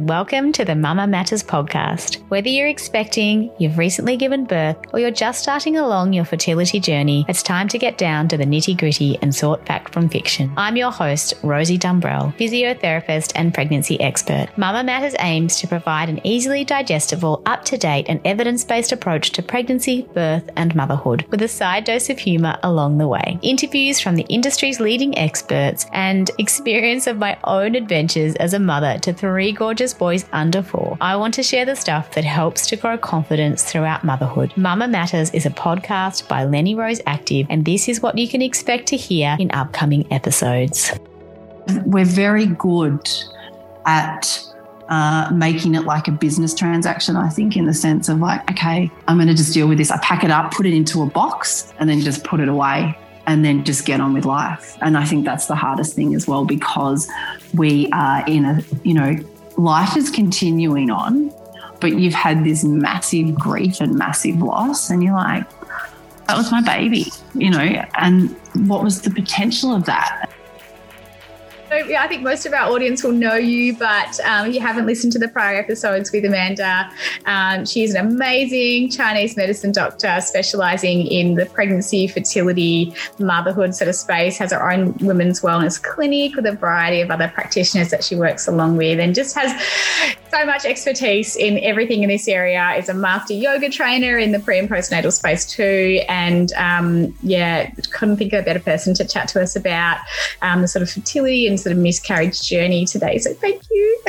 Welcome to the Mama Matters podcast. Whether you're expecting, you've recently given birth, or you're just starting along your fertility journey, it's time to get down to the nitty gritty and sort fact from fiction. I'm your host, Rosie Dumbrell, physiotherapist and pregnancy expert. Mama Matters aims to provide an easily digestible, up to date, and evidence based approach to pregnancy, birth, and motherhood, with a side dose of humour along the way. Interviews from the industry's leading experts and experience of my own adventures as a mother to three gorgeous boys under four. I want to share the stuff that helps to grow confidence throughout motherhood. Mama Matters is a podcast by Lenny Rose Active, and this is what you can expect to hear in upcoming episodes. We're very good at uh, making it like a business transaction, I think, in the sense of like, okay, I'm going to just deal with this. I pack it up, put it into a box, and then just put it away and then just get on with life. And I think that's the hardest thing as well because we are in a, you know, life is continuing on, but you've had this massive grief and massive loss, and you're like, that was my baby, you know, and what was the potential of that? Yeah, I think most of our audience will know you, but um, if you haven't listened to the prior episodes with Amanda, um, is an amazing Chinese medicine doctor specializing in the pregnancy, fertility, motherhood sort of space, has her own women's wellness clinic with a variety of other practitioners that she works along with, and just has so much expertise in everything in this area. Is a master yoga trainer in the pre and postnatal space too, and um, yeah, couldn't think of a better person to chat to us about um, the sort of fertility and sort of miscarriage journey today. So thank you.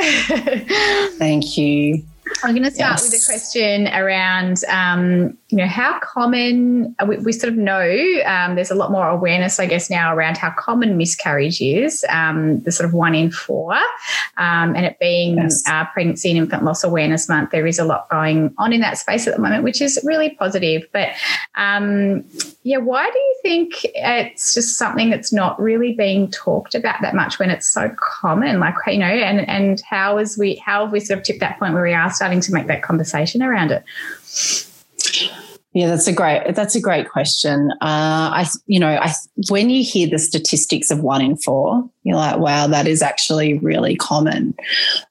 thank you. I'm going to start yes. with a question around, um, you know, how common uh, we, we sort of know um, there's a lot more awareness, I guess, now around how common miscarriage is, um, the sort of one in four, um, and it being yes. uh, Pregnancy and Infant Loss Awareness Month. There is a lot going on in that space at the moment, which is really positive. But um, yeah, why do you think it's just something that's not really being talked about that much when it's so common? Like, you know, and and how is we how have we sort of tipped that point where we are starting to make that conversation around it? Yeah, that's a great that's a great question. Uh, I you know I when you hear the statistics of one in four, you're like, wow, that is actually really common.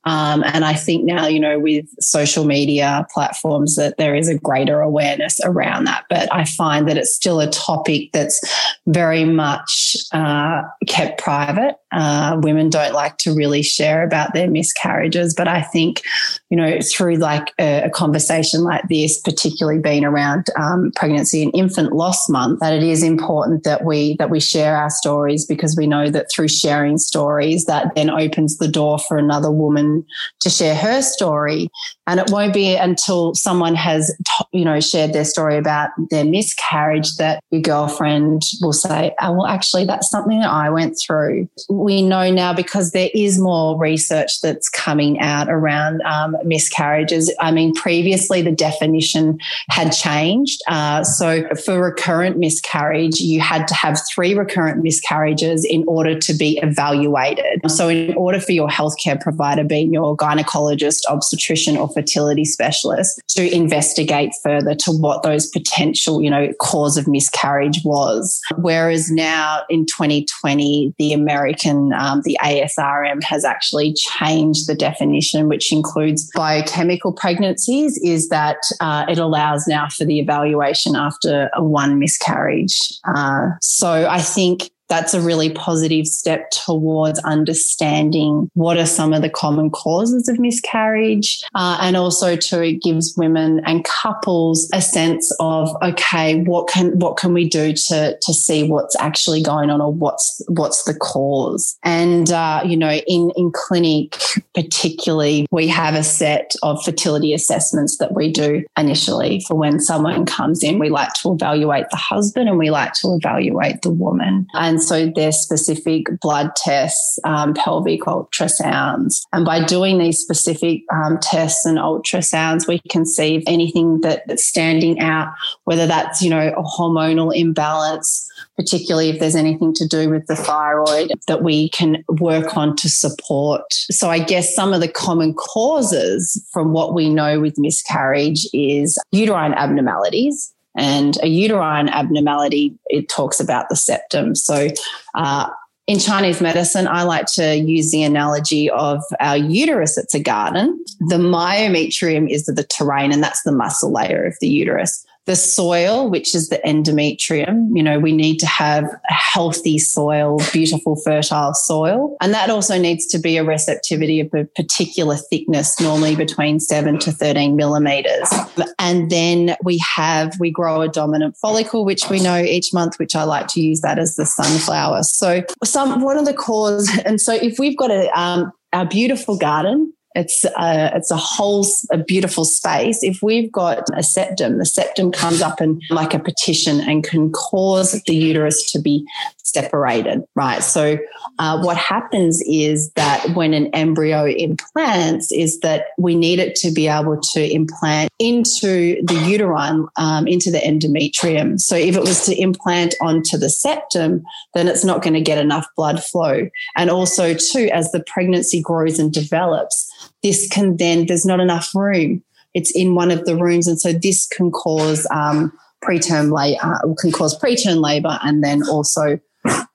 Um, and I think now you know with social media platforms that there is a greater awareness around that. But I find that it's still a topic that's very much uh, kept private. Uh, women don't like to really share about their miscarriages, but I think you know through like a, a conversation like this, particularly being around um, pregnancy and infant loss month that it is important that we that we share our stories because we know that through sharing stories that then opens the door for another woman to share her story and it won't be until someone has you know shared their story about their miscarriage that your girlfriend will say oh well actually that's something that I went through we know now because there is more research that's coming out around um, miscarriages I mean previously the definition had changed. Uh, so for recurrent miscarriage, you had to have three recurrent miscarriages in order to be evaluated. So in order for your healthcare provider, being your gynecologist, obstetrician, or fertility specialist, to investigate further to what those potential, you know, cause of miscarriage was. Whereas now in 2020, the American, um, the ASRM has actually changed the definition, which includes biochemical pregnancies, is that uh, it allows now for the evaluation after one miscarriage. Uh, so I think that's a really positive step towards understanding what are some of the common causes of miscarriage uh, and also to it gives women and couples a sense of okay what can what can we do to to see what's actually going on or what's what's the cause? And uh, you know in in clinic particularly we have a set of fertility assessments that we do initially for when someone comes in. We like to evaluate the husband and we like to evaluate the woman. And and so they're specific blood tests, um, pelvic ultrasounds. And by doing these specific um, tests and ultrasounds, we can see anything that, that's standing out, whether that's, you know, a hormonal imbalance, particularly if there's anything to do with the thyroid that we can work on to support. So I guess some of the common causes from what we know with miscarriage is uterine abnormalities. And a uterine abnormality, it talks about the septum. So, uh, in Chinese medicine, I like to use the analogy of our uterus, it's a garden. The myometrium is the terrain, and that's the muscle layer of the uterus the soil, which is the endometrium. You know, we need to have a healthy soil, beautiful, fertile soil. And that also needs to be a receptivity of a particular thickness, normally between seven to 13 millimeters. And then we have, we grow a dominant follicle, which we know each month, which I like to use that as the sunflower. So some, what are the cause? And so if we've got a, um, our beautiful garden, it's a, it's a whole, a beautiful space. If we've got a septum, the septum comes up and like a petition and can cause the uterus to be separated, right? So uh, what happens is that when an embryo implants is that we need it to be able to implant into the uterine, um, into the endometrium. So if it was to implant onto the septum, then it's not going to get enough blood flow. And also too, as the pregnancy grows and develops, this can then, there's not enough room. It's in one of the rooms. And so this can cause um, preterm labor, uh, can cause preterm labor and then also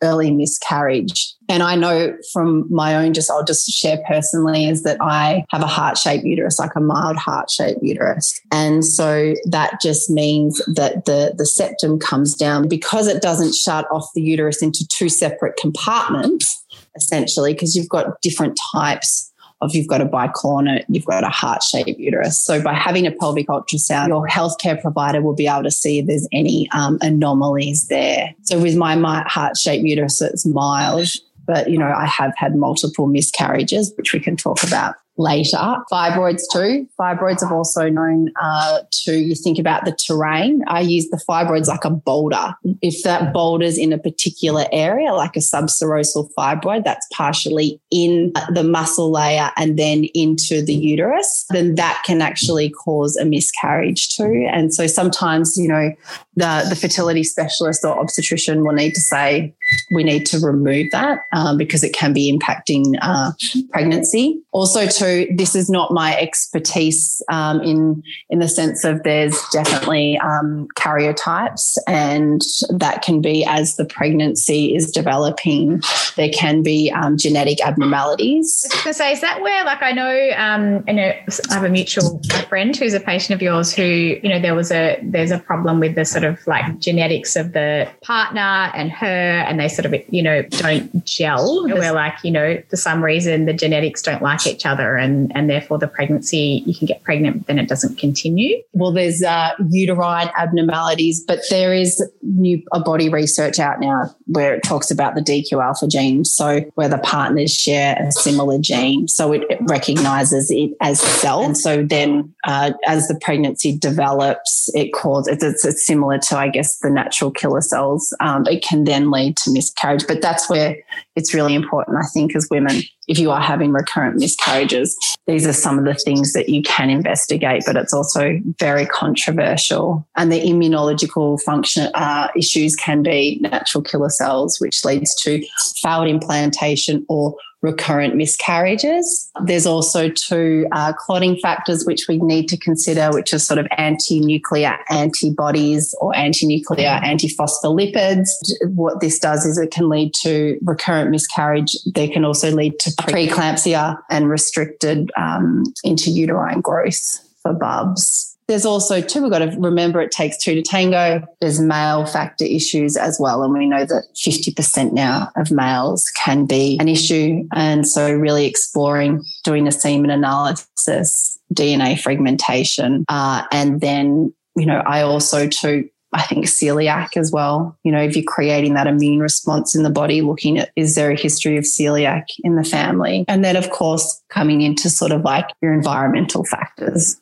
early miscarriage. And I know from my own, just I'll just share personally, is that I have a heart shaped uterus, like a mild heart shaped uterus. And so that just means that the, the septum comes down because it doesn't shut off the uterus into two separate compartments, essentially, because you've got different types of you've got a bicornuate, you've got a heart shaped uterus. So by having a pelvic ultrasound, your healthcare provider will be able to see if there's any um, anomalies there. So with my, my heart shaped uterus, it's mild. But, you know, I have had multiple miscarriages, which we can talk about later. Fibroids too. Fibroids have also known uh, to, you think about the terrain. I use the fibroids like a boulder. If that boulder's in a particular area, like a subserosal fibroid, that's partially in the muscle layer and then into the uterus, then that can actually cause a miscarriage too. And so sometimes, you know, the, the fertility specialist or obstetrician will need to say, we need to remove that um, because it can be impacting uh, pregnancy. Also, too, this is not my expertise um, in in the sense of there's definitely um, karyotypes, and that can be as the pregnancy is developing, there can be um, genetic abnormalities. I was going to say, is that where, like, I know, um, I know I have a mutual friend who's a patient of yours who, you know, there was a there's a problem with the sort of like genetics of the partner and her and they sort of, you know, don't gel. Where like, you know, for some reason the genetics don't like each other and, and therefore the pregnancy, you can get pregnant, but then it doesn't continue. Well, there's uh, uterine abnormalities, but there is new a body research out now where it talks about the DQ alpha gene. So where the partners share a similar gene. So it, it recognizes it as cell. And so then uh, as the pregnancy develops, it causes, it's, it's, similar to, I guess, the natural killer cells. Um, it can then lead to miscarriage. But that's where it's really important, I think, as women, if you are having recurrent miscarriages, these are some of the things that you can investigate, but it's also very controversial. And the immunological function uh, issues can be natural killer cells, which leads to failed implantation or recurrent miscarriages. There's also two uh, clotting factors which we need to consider, which are sort of anti-nuclear antibodies or anti-nuclear antiphospholipid. What this does is it can lead to recurrent miscarriage. They can also lead to preeclampsia and restricted um, interuterine growth for bubs. There's also, too, we've got to remember it takes two to tango. There's male factor issues as well. And we know that 50% now of males can be an issue. And so, really exploring doing a semen analysis, DNA fragmentation, uh, and then, you know, I also, too, I think celiac as well. You know, if you're creating that immune response in the body, looking at is there a history of celiac in the family? And then, of course, coming into sort of like your environmental factors.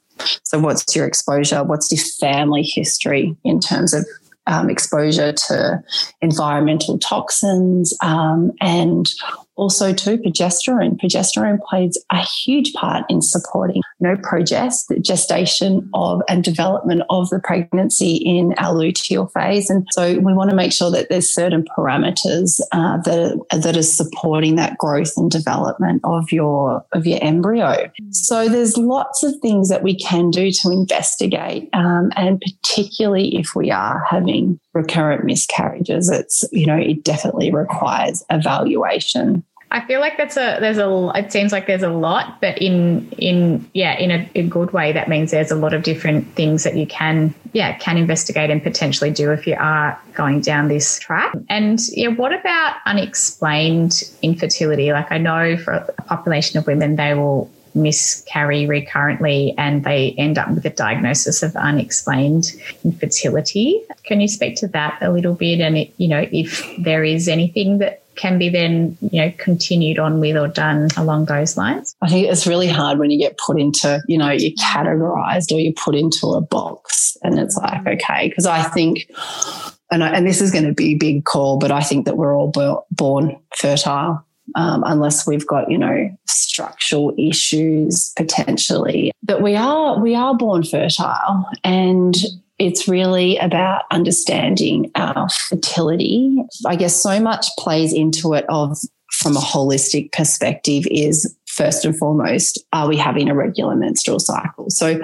So, what's your exposure? What's your family history in terms of um, exposure to environmental toxins um, and also, too, progesterone. Progesterone plays a huge part in supporting you know, progest, the gestation of and development of the pregnancy in our luteal phase. And so we want to make sure that there's certain parameters uh, that, are, that are supporting that growth and development of your, of your embryo. So there's lots of things that we can do to investigate. Um, and particularly if we are having recurrent miscarriages, it's, you know, it definitely requires evaluation. I feel like that's a there's a it seems like there's a lot, but in in yeah in a, a, good way that means there's a lot of different things that you can yeah can investigate and potentially do if you are going down this track. And yeah, what about unexplained infertility? Like I know for a population of women, they will miscarry recurrently and they end up with a diagnosis of unexplained infertility. Can you speak to that a little bit? And, it, you know, if there is anything that can be then you know continued on with or done along those lines i think it's really hard when you get put into you know you're categorized or you're put into a box and it's like mm. okay because i think and, I, and this is going to be a big call but i think that we're all born fertile um, unless we've got you know structural issues potentially. But we are we are born fertile and it's really about understanding our fertility. I guess so much plays into it of from a holistic perspective is first and foremost are we having a regular menstrual cycle? So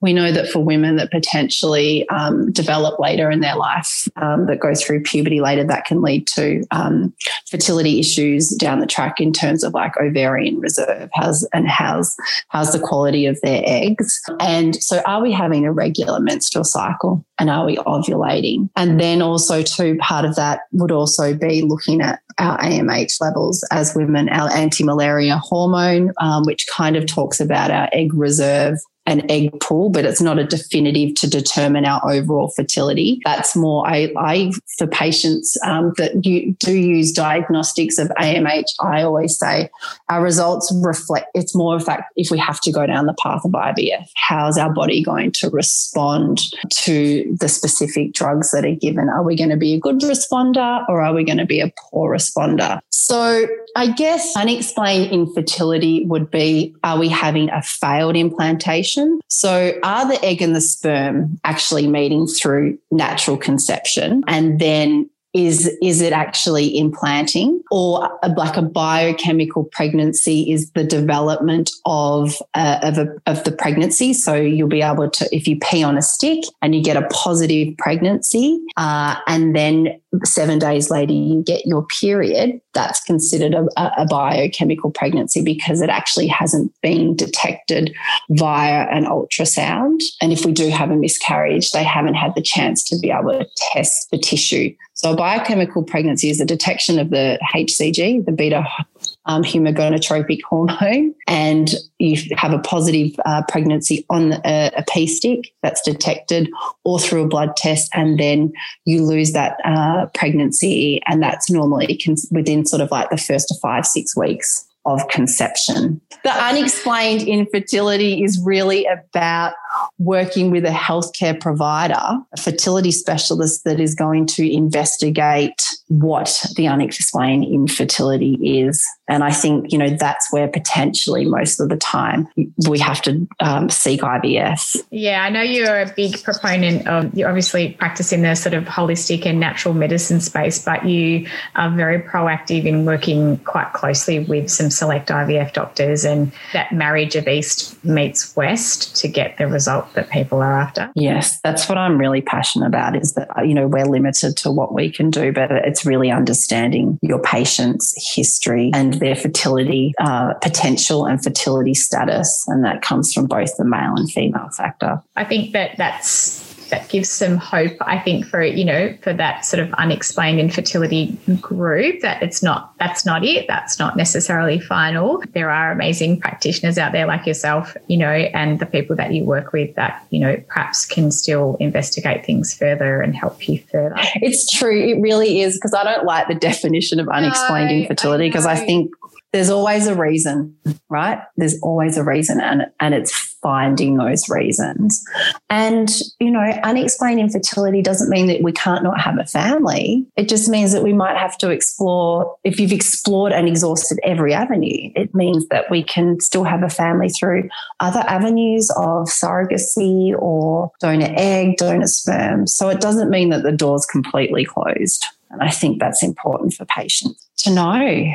we know that for women that potentially um, develop later in their life, um, that go through puberty later, that can lead to um, fertility issues down the track in terms of like ovarian reserve, how's and how's how's the quality of their eggs. And so, are we having a regular menstrual cycle, and are we ovulating? And then also, too, part of that would also be looking at our AMH levels as women, our anti-Müllerian hormone, um, which kind of talks about our egg reserve an egg pool, but it's not a definitive to determine our overall fertility. That's more, I, I for patients um, that you do use diagnostics of AMH, I always say our results reflect, it's more of fact, if we have to go down the path of IVF, how's our body going to respond to the specific drugs that are given? Are we going to be a good responder or are we going to be a poor responder? So I guess unexplained infertility would be, are we having a failed implantation? So, are the egg and the sperm actually meeting through natural conception? And then is is it actually implanting or a, like a biochemical pregnancy is the development of uh, of, a, of the pregnancy. So you'll be able to if you pee on a stick and you get a positive pregnancy uh, and then seven days later you get your period that's considered a, a biochemical pregnancy because it actually hasn't been detected via an ultrasound. And if we do have a miscarriage they haven't had the chance to be able to test the tissue so, a biochemical pregnancy is the detection of the HCG, the beta um, humagonotropic hormone, and you have a positive uh, pregnancy on a, a pee stick that's detected or through a blood test, and then you lose that uh, pregnancy, and that's normally within sort of like the first to five, six weeks of conception. The unexplained infertility is really about working with a healthcare provider, a fertility specialist that is going to investigate what the unexplained infertility is. And I think, you know, that's where potentially most of the time we have to um, seek IVF. Yeah, I know you're a big proponent of, you obviously practice in the sort of holistic and natural medicine space, but you are very proactive in working quite closely with some select IVF doctors and that marriage of East meets West to get the result that people are after. Yes, that's what I'm really passionate about is that, you know, we're limited to what we can do, but it's really understanding your patient's history and their fertility uh, potential and fertility status. And that comes from both the male and female factor. I think that that's that gives some hope, I think, for you know, for that sort of unexplained infertility group that it's not that's not it. That's not necessarily final. There are amazing practitioners out there like yourself, you know, and the people that you work with that, you know, perhaps can still investigate things further and help you further. It's true. It really is because I don't like the definition of unexplained no, infertility because I, I think there's always a reason, right? There's always a reason and and it's finding those reasons. And, you know, unexplained infertility doesn't mean that we can't not have a family. It just means that we might have to explore, if you've explored and exhausted every avenue, it means that we can still have a family through other avenues of surrogacy or donor egg, donor sperm. So it doesn't mean that the door's completely closed. And I think that's important for patients. To know.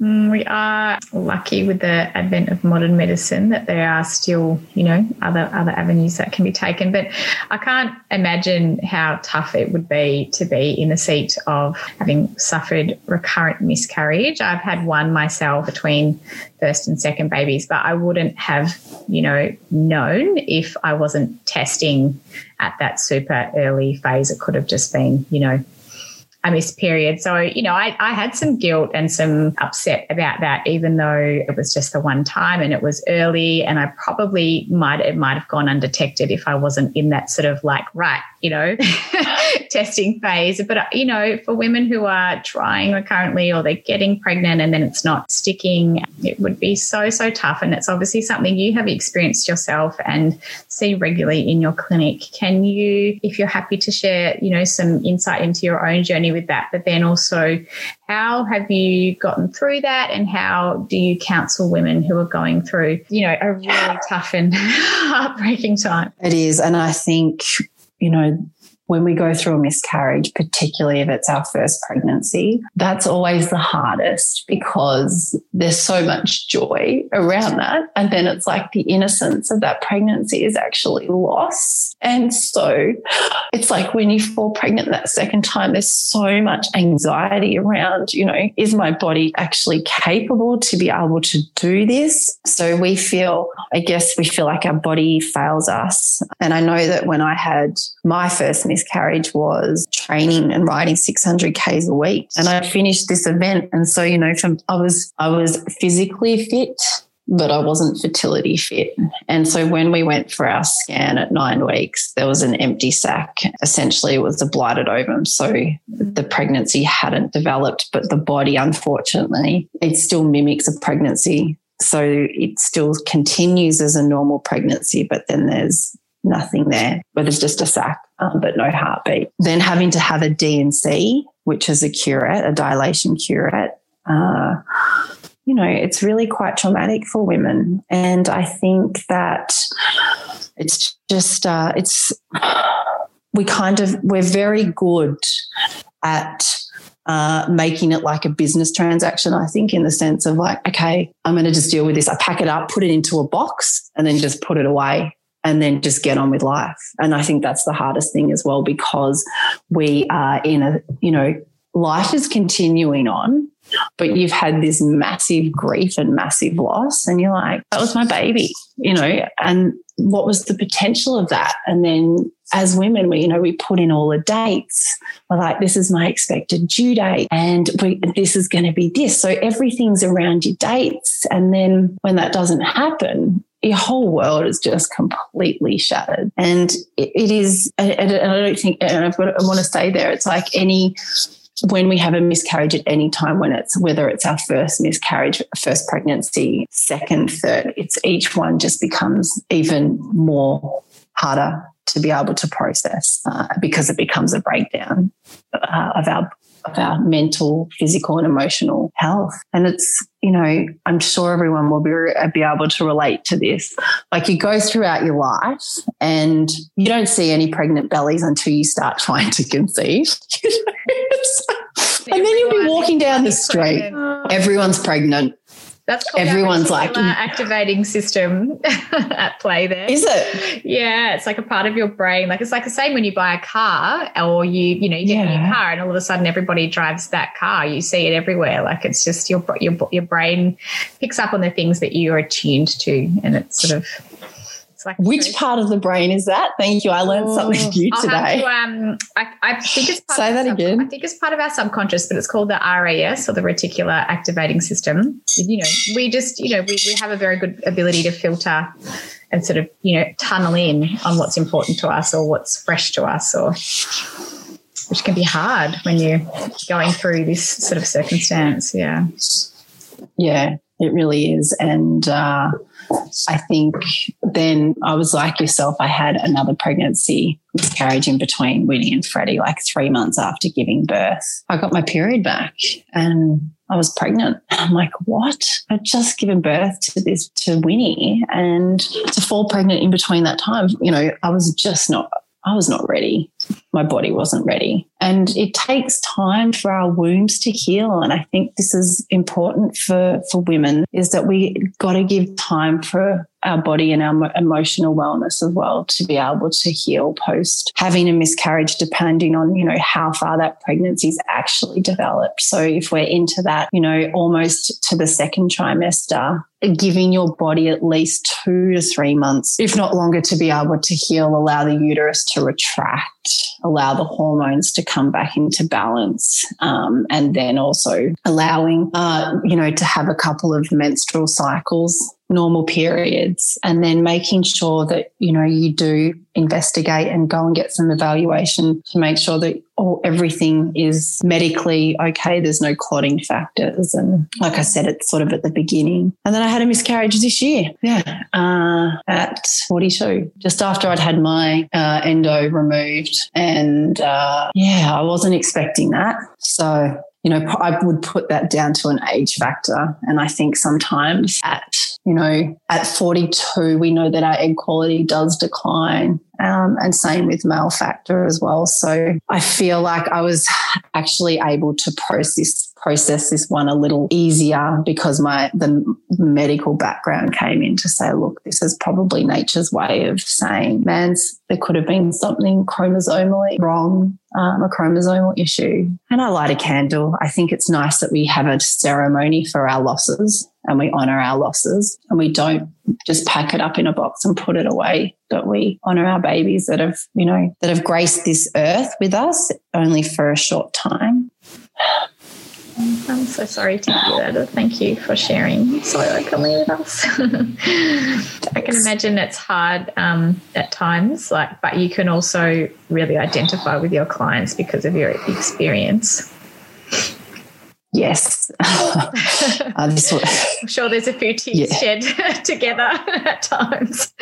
Mm, we are lucky with the advent of modern medicine that there are still, you know, other other avenues that can be taken. But I can't imagine how tough it would be to be in the seat of having suffered recurrent miscarriage. I've had one myself between first and second babies, but I wouldn't have, you know, known if I wasn't testing at that super early phase. It could have just been, you know, a missed period. So, you know, I, I had some guilt and some upset about that, even though it was just the one time and it was early. And I probably might, it might have gone undetected if I wasn't in that sort of like, right, you know, testing phase. But, uh, you know, for women who are trying recurrently or they're getting pregnant and then it's not sticking, it would be so, so tough. And it's obviously something you have experienced yourself and see regularly in your clinic. Can you, if you're happy to share, you know, some insight into your own journey with that, but then also how have you gotten through that and how do you counsel women who are going through, you know, a really tough and heartbreaking time? It is. And I think, you know, when we go through a miscarriage, particularly if it's our first pregnancy, that's always the hardest because there's so much joy around that. And then it's like the innocence of that pregnancy is actually lost. And so it's like when you fall pregnant that second time, there's so much anxiety around, you know, is my body actually capable to be able to do this? So we feel, I guess we feel like our body fails us. And I know that when I had my first miscarriage, was training and riding 600 Ks a week. And I finished this event. And so, you know, from, I was, I was physically fit, but I wasn't fertility fit. And so when we went for our scan at nine weeks, there was an empty sac. Essentially, it was a blighted ovum. So the pregnancy hadn't developed, but the body, unfortunately, it still mimics a pregnancy. So it still continues as a normal pregnancy, but then there's nothing there, but it's just a sac, um, but no heartbeat. Then having to have a D&C, which is a curette, a dilation curette. Uh, you know, it's really quite traumatic for women. And I think that it's just, uh, it's, we kind of, we're very good at uh, making it like a business transaction, I think, in the sense of like, okay, I'm going to just deal with this. I pack it up, put it into a box, and then just put it away and then just get on with life. And I think that's the hardest thing as well because we are in a, you know, life is continuing on, but you've had this massive grief and massive loss. And you're like, that was my baby, you know, and what was the potential of that? And then as women, we, you know, we put in all the dates. We're like, this is my expected due date and we, this is going to be this. So everything's around your dates. And then when that doesn't happen, your whole world is just completely shattered. And it is, and I don't think, and I've got, I want to say there, it's like any, when we have a miscarriage at any time, when it's whether it's our first miscarriage, first pregnancy, second, third, it's each one just becomes even more harder to be able to process uh, because it becomes a breakdown uh, of our of our mental, physical, and emotional health. And it's, you know, I'm sure everyone will be, be able to relate to this. Like you go throughout your life and you don't see any pregnant bellies until you start trying to conceive. and then you'll be walking down the street. Oh. Everyone's pregnant. That's everyone's like activating system at play there. Is it? Yeah, it's like a part of your brain. Like it's like the same when you buy a car or you you know you get yeah. a new car and all of a sudden everybody drives that car. You see it everywhere. Like it's just your your your brain picks up on the things that you are attuned to, and it's sort of like Which part of the brain is that? Thank you. I learned oh, something new I'll today. To, um, I, I, think it's part say that sub, again. I think it's part of our subconscious, but it's called the RAS or the reticular activating system. You know, we just you know we, we have a very good ability to filter and sort of you know tunnel in on what's important to us or what's fresh to us or which can be hard when you're going through this sort of circumstance. Yeah. Yeah, it really is. And uh, I think then I was like yourself, I had another pregnancy miscarriage in between Winnie and Freddie, like three months after giving birth. I got my period back and I was pregnant. I'm like, what? I'd just given birth to this, to Winnie and to fall pregnant in between that time, you know, I was just not I was not ready. My body wasn't ready. And it takes time for our wombs to heal. And I think this is important for, for women is that we got to give time for our body and our emotional wellness as well to be able to heal post having a miscarriage depending on you know how far that pregnancy's actually developed so if we're into that you know almost to the second trimester giving your body at least two to three months, if not longer, to be able to heal, allow the uterus to retract, allow the hormones to come back into balance, um, and then also allowing, uh, you know, to have a couple of menstrual cycles normal periods and then making sure that you know you do investigate and go and get some evaluation to make sure that all everything is medically okay there's no clotting factors and like i said it's sort of at the beginning. And then i had a miscarriage this year. Yeah uh, at 42 just after i'd had my uh, endo removed and uh, yeah i wasn't expecting that. So you know, I would put that down to an age factor. And I think sometimes at, you know, at 42, we know that our egg quality does decline. Um, and same with male factor as well. So I feel like I was actually able to process process this one a little easier because my the medical background came in to say, look, this is probably nature's way of saying, man's there could have been something chromosomally wrong, um, a chromosomal issue. And I light a candle. I think it's nice that we have a ceremony for our losses and we honor our losses and we don't just pack it up in a box and put it away but we honor our babies that have you know that have graced this earth with us only for a short time I'm so sorry to hear that. Thank you for sharing so openly with us. I can imagine it's hard um, at times, like, but you can also really identify with your clients because of your experience. Yes. uh, I'm sure there's a few tears yeah. shed together at times.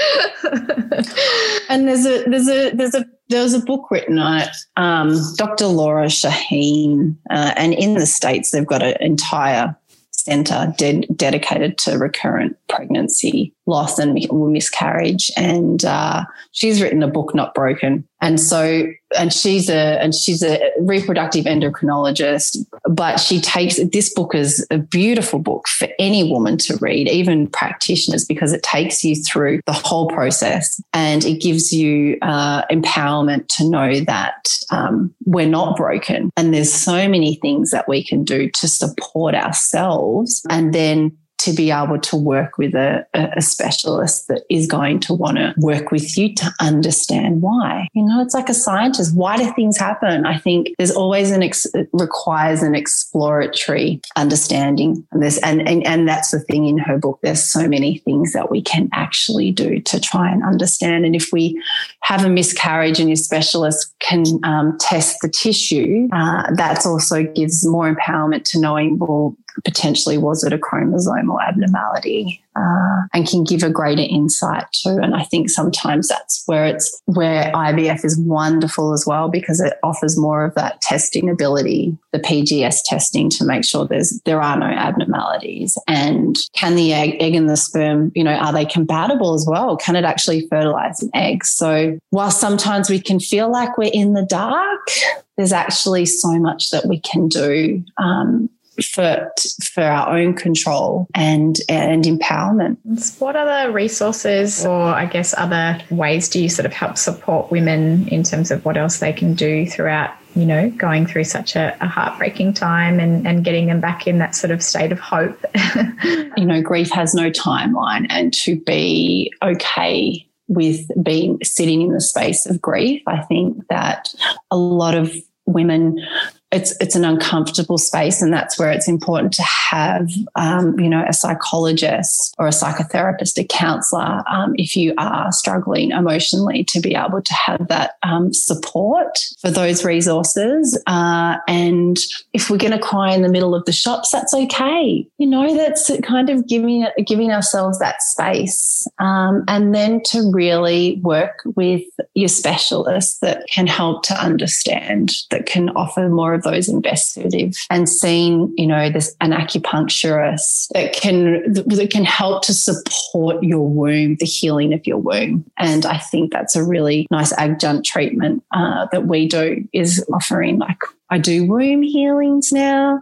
and there's a there's a there's a there was a book written on it, um, Dr. Lora Shahine, uh, and in the states they've got an entire center de- dedicated to recurrent pregnancy loss and miscarriage. And uh, she's written a book, Not Broken. And so, and she's a and she's a reproductive endocrinologist, but she takes this book is a beautiful book for any woman to read, even practitioners, because it takes you through the whole process and it gives you uh, empowerment to know that um, we're not broken and there's so many things that we can do to support ourselves and then to be able to work with a, a specialist that is going to want to work with you to understand why. You know, it's like a scientist. Why do things happen? I think there's always an ex- requires an exploratory understanding. And this, and, and, and that's the thing in her book. There's so many things that we can actually do to try and understand. And if we have a miscarriage and your specialist can um, test the tissue, uh, that also gives more empowerment to knowing, well, potentially was it a chromosomal abnormality uh, and can give a greater insight too and i think sometimes that's where it's where ivf is wonderful as well because it offers more of that testing ability the pgs testing to make sure there's there are no abnormalities. And can the egg, egg and the sperm you know are they compatible as well? Can it actually fertilize an egg? So while sometimes we can feel like we're in the dark there's actually so much that we can do um, for for our own control and and empowerment. What other resources or I guess other ways do you sort of help support women in terms of what else they can do throughout you know going through such a, a heartbreaking time and and getting them back in that sort of state of hope? you know, grief has no timeline, and to be okay with being sitting in the space of grief, I think that a lot of women it's it's an uncomfortable space, and that's where it's important to have, um, you know, a psychologist or a psychotherapist, a counselor, um, if you are struggling emotionally, to be able to have that um, support for those resources. Uh, and if we're going to cry in the middle of the shops, that's okay. You know, that's kind of giving giving ourselves that space, um, and then to really work with your specialist that can help to understand, that can offer more of those investigative and seen, you know, this an acupuncturist that can that can help to support your womb, the healing of your womb. And I think that's a really nice adjunct treatment uh, that we do is offering like I do womb healings now.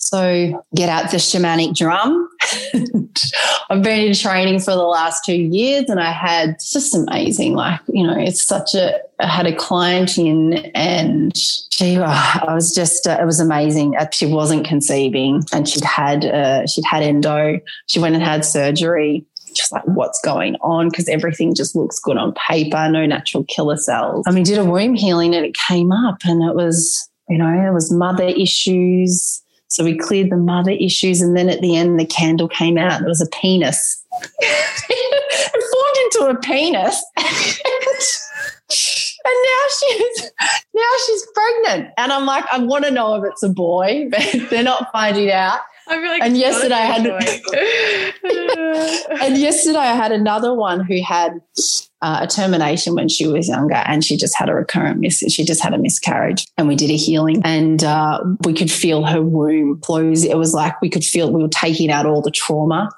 So get out the shamanic drum. I've been in training for the last two years and I had just amazing, like, you know, it's such a, I had a client in and she, oh, I was just, uh, it was amazing. Uh, she wasn't conceiving and she'd had, uh, she'd had endo. She went and had surgery just like what's going on because everything just looks good on paper, no natural killer cells. And we did a womb healing and it came up and it was, you know, it was mother issues, so we cleared the mother issues. And then at the end, the candle came out. There was a penis. it formed into a penis. and now she's now she's pregnant. And I'm like, I want to know if it's a boy, but they're not finding out. I feel like and yesterday I had and yesterday I had another one who had uh, a termination when she was younger and she just had a recurrent miss she just had a miscarriage and we did a healing and uh, we could feel her womb close. It was like we could feel we were taking out all the trauma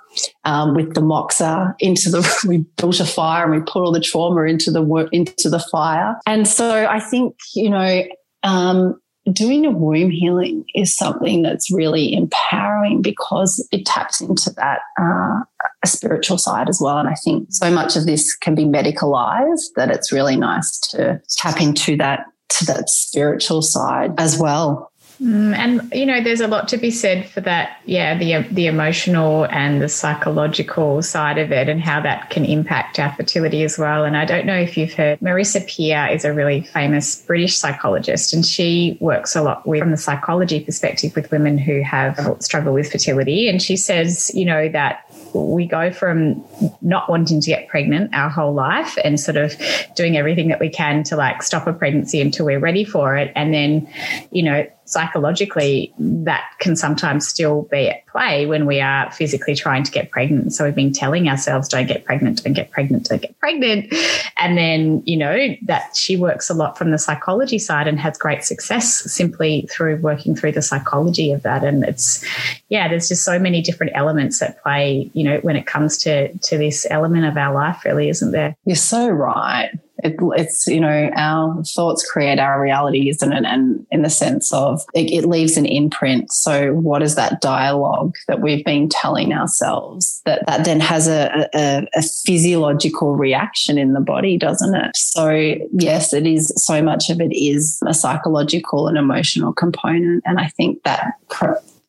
um, with the moxa into the we built a fire and we put all the trauma into the into the fire. And so i think you know um, doing a womb healing is something that's really empowering because it taps into that uh, spiritual side as well. And I think so much of this can be medicalized that it's really nice to tap into that to that spiritual side as well. Mm, and you know, there's a lot to be said for that. Yeah, the the emotional and the psychological side of it, and how that can impact our fertility as well. And I don't know if you've heard, Marissa Peer is a really famous British psychologist, and she works a lot with from the psychology perspective with women who have struggle with fertility. And she says, you know, that we go from not wanting to get pregnant our whole life and sort of doing everything that we can to like stop a pregnancy until we're ready for it, and then, you know psychologically that can sometimes still be at play when we are physically trying to get pregnant. So we've been telling ourselves, don't get pregnant, don't get pregnant, don't get pregnant. And then, you know, that she works a lot from the psychology side and has great success simply through working through the psychology of that. And it's, yeah, there's just so many different elements at play, you know, when it comes to, to this element of our life, really, isn't there? You're so right. It, it's you know our thoughts create our reality, isn't it? And in the sense of it, it leaves an imprint. So what is that dialogue that we've been telling ourselves that that then has a, a, a physiological reaction in the body, doesn't it? So yes, it is. So much of it is a psychological and emotional component, and I think that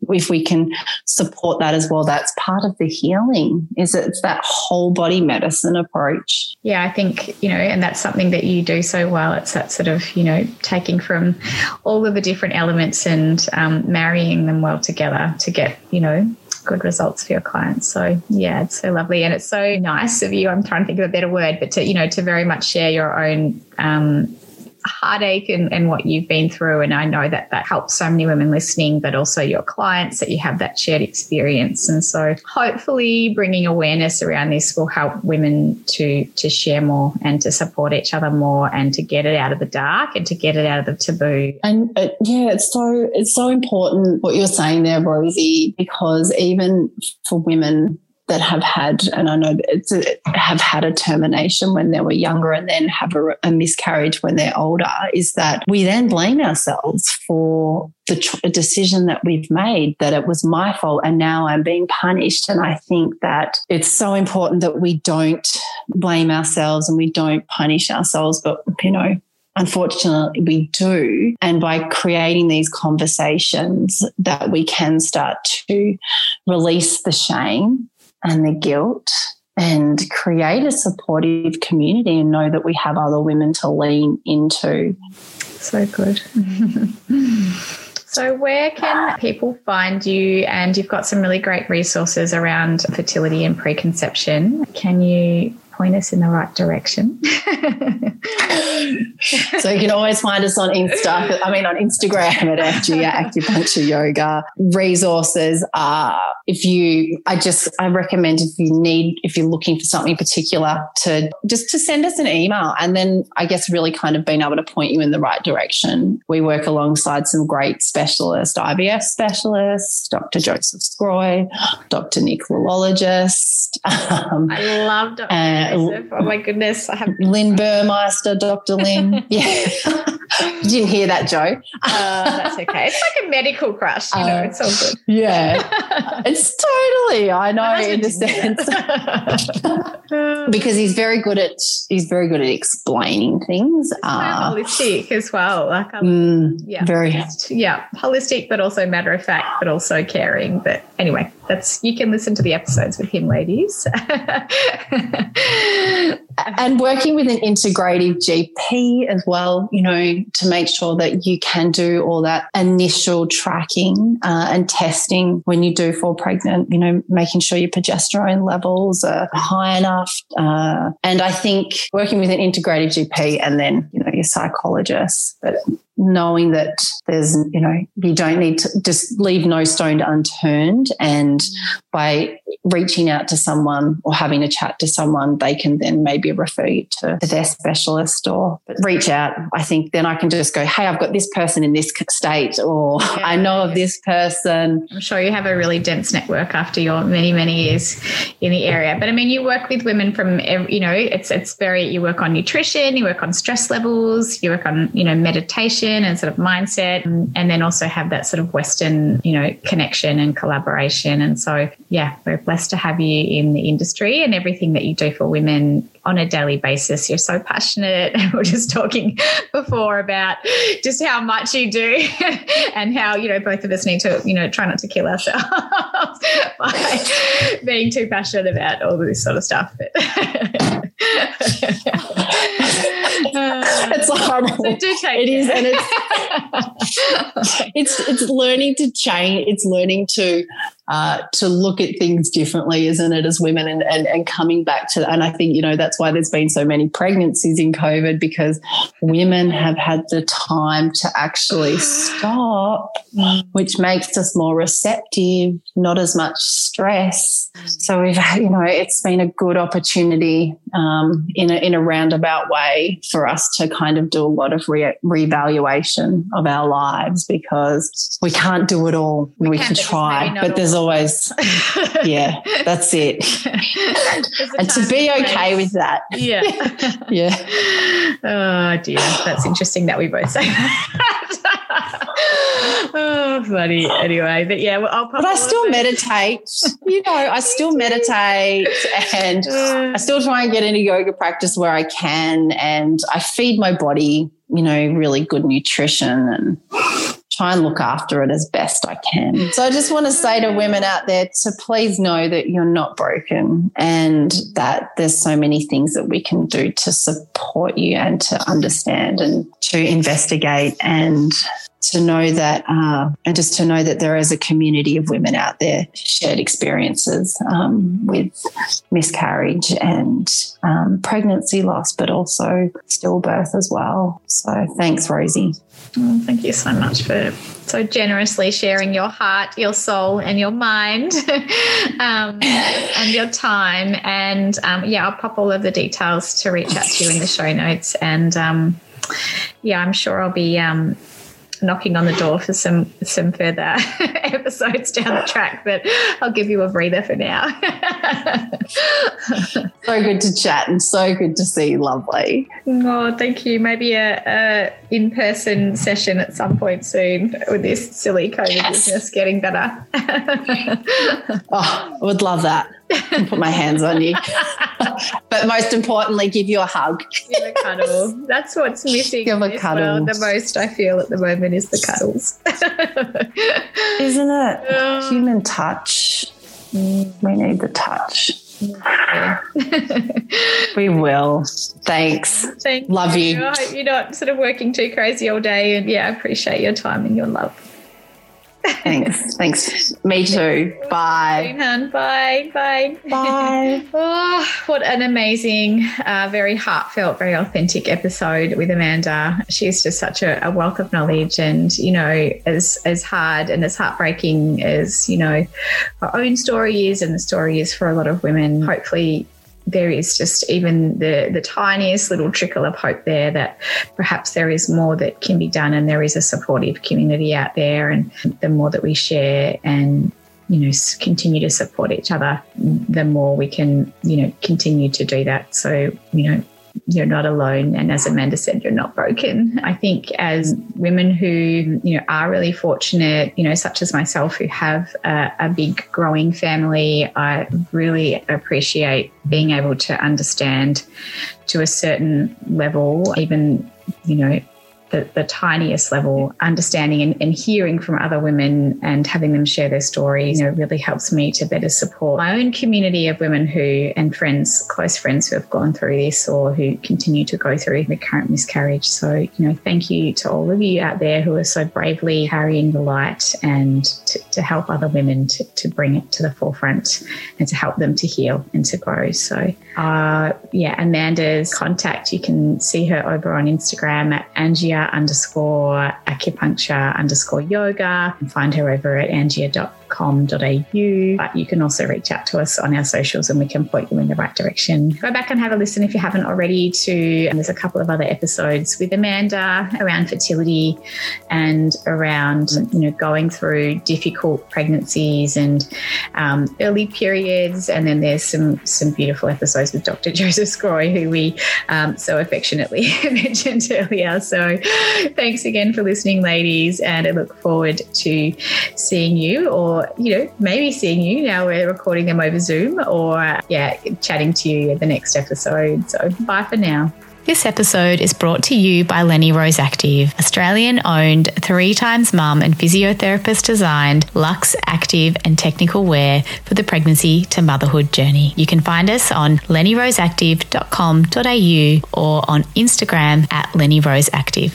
if we can support that as well, that's part of the healing. Is it's that whole body medicine approach. Yeah, I think you know, and that's something that you do so well. It's that sort of you know taking from all of the different elements and um, marrying them well together to get you know good results for your clients. So yeah, it's so lovely and it's so nice of you. I'm trying to think of a better word, but to you know to very much share your own um, heartache and, and what you've been through. And I know that that helps so many women listening, but also your clients that you have that shared experience. And so hopefully bringing awareness around this will help women to, to share more and to support each other more and to get it out of the dark and to get it out of the taboo. And uh, yeah, it's so, it's so important what you're saying there, Rosie, because even for women that have had, and I know it's a, have had a termination when they were younger and then have a, a, miscarriage when they're older, is that we then blame ourselves for the tr- decision that we've made, that it was my fault and now I'm being punished. And I think that it's so important that we don't blame ourselves and we don't punish ourselves, but, you know, Unfortunately, we do. And by creating these conversations that we can start to release the shame and the guilt and create a supportive community and know that we have other women to lean into. So good. so, where can people find you? And you've got some really great resources around fertility and preconception. Can you point us in the right direction? so you can always find us on Insta. I mean, on Instagram at FG Acupuncture Yoga. Resources are if you. I just I recommend if you need if you're looking for something particular to just to send us an email, and then I guess really kind of being able to point you in the right direction. We work alongside some great specialists, IVF specialists, Dr. Joseph Sgroi, Dr. Nick Lologist. Um, I love Dr. Uh. Oh my goodness, I have Lynn Burmeister, Dr. Lynn. yeah. you didn't hear that, Joe. Uh, that's okay. It's like a medical crush, you know, uh, it's all good. Yeah. it's totally, I know in the sense. because he's very good at he's very good at explaining things. Uh, holistic as well. Like um, mm, yeah. Very yeah. Holistic but also matter of fact, but also caring. But anyway, that's you can listen to the episodes with him, ladies. and working with an integrative GP as well, you know, to make sure that you can do all that initial tracking uh, and testing when you do fall pregnant, you know, making sure your progesterone levels are high enough. Uh, and I think working with an integrative GP and then, you know, your psychologist, but knowing that there's, you know, you don't need to just leave no stone unturned. And by reaching out to someone or having a chat to someone, they can then maybe refer you to, their specialist or reach out. I think then I can just go, hey, I've got this person in this state, or yeah, I know of this person. I'm sure you have a really dense network after your many, many years in the area. But I mean, you work with women from, you know, it's, it's very, you work on nutrition, you work on stress levels, you work on, you know, meditation and sort of mindset, and, and then also have that sort of Western, you know, connection and collaboration. And so, yeah, we're blessed to have you in the industry and everything that you do for women on a daily basis. You're so passionate. we are just talking before about just how much you do and how, you know, both of us need to, you know, try not to kill ourselves by being too passionate about all this sort of stuff. It's a horrible. So do take it is, and it's it's it's learning to change. It's learning to uh, to look at things differently, isn't it, as women, and, and and coming back to. And I think you know that's why there's been so many pregnancies in COVID because women have had the time to actually stop, which makes us more receptive, not as much stress. So we've you know it's been a good opportunity um, in a in a roundabout way for us to kind of do a lot of re- reevaluation of our lives because we can't do it all. We, we can try, but there's always, yeah, that's it. and to be okay with that. Yeah. yeah. Oh, dear. That's interesting that we both say that. oh, funny. Anyway, but yeah, well, I'll But I still meditate. you know, I still meditate and I still try and get into yoga practice where I can. And I feed my body, you know, really good nutrition and try and look after it as best I can. So I just want to say to women out there to please know that you're not broken and that there's so many things that we can do to support you and to understand and to investigate and to know that, uh, and just to know that there is a community of women out there shared experiences um, with miscarriage and um, pregnancy loss, but also stillbirth as well. So thanks, Rosie. Thank you so much for so generously sharing your heart, your soul, and your mind, um, and your time. And um, yeah, I'll pop all of the details to reach out to you in the show notes. And um, yeah, I'm sure I'll be knocking on the door for some some further episodes down the track, but I'll give you a breather for now. so good to chat and so good to see you, lovely. Oh, thank you. Maybe a, a in person session at some point soon with this silly COVID yes. business getting better. oh, I would love that put my hands on you. but most importantly, give you a hug. Give a cuddle. That's what's missing. Give a cuddle. The most I feel at the moment is the cuddles. Isn't it? Um, Human touch. We need the touch. we will. Thanks. Thank love you. you. I hope you're not sort of working too crazy all day. And yeah, I appreciate your time and your love. Thanks. Thanks. Me too. Bye. Bye. Bye. Bye. oh, what an amazing, uh, very heartfelt, very authentic episode with Amanda. She's just such a, a, wealth of knowledge, and you know, as as hard and as heartbreaking as you know our own story is, and the story is for a lot of women. Hopefully, there is just even the the tiniest little trickle of hope there that perhaps there is more that can be done, and there is a supportive community out there, and the more that we share and you know continue to support each other the more we can you know continue to do that. So you know you're not alone. And as amanda said you're not broken. I think as women who you know are really fortunate you know such as myself who have a, a big growing family i really appreciate being able to understand to a certain level even you know the, the tiniest level, understanding and, and, hearing from other women and having them share their stories, you know, really helps me to better support my own community of women who and friends, close friends who have gone through this or who continue to go through the current miscarriage. So, you know, thank you to all of you out there who are so bravely carrying the light and to, to help other women to, to bring it to the forefront and to help them to heal and to grow. So, uh, yeah, Amanda's contact, you can see her over on Instagram at Angia underscore acupuncture underscore yoga. And find her over at angia.com com.au. But you can also reach out to us on our socials and we can point you in the right direction. Go back and have a listen if you haven't already to, there's a couple of other episodes with Amanda around fertility and around, you know, going through difficult pregnancies and um, early periods. And then there's some, some beautiful episodes with Dr. Joseph Sgroi, who we um, so affectionately mentioned earlier. So thanks again for listening, ladies. And I look forward to seeing you or you know, maybe seeing you now we're recording them over Zoom or, yeah, chatting to you in the next episode. So bye for now. This episode is brought to you by Lenny Rose Active, Australian owned, three times mum and physiotherapist designed luxe, active, and technical wear for the pregnancy to motherhood journey. You can find us on lennyroseactive.com.au or on Instagram at Lenny Rose Active.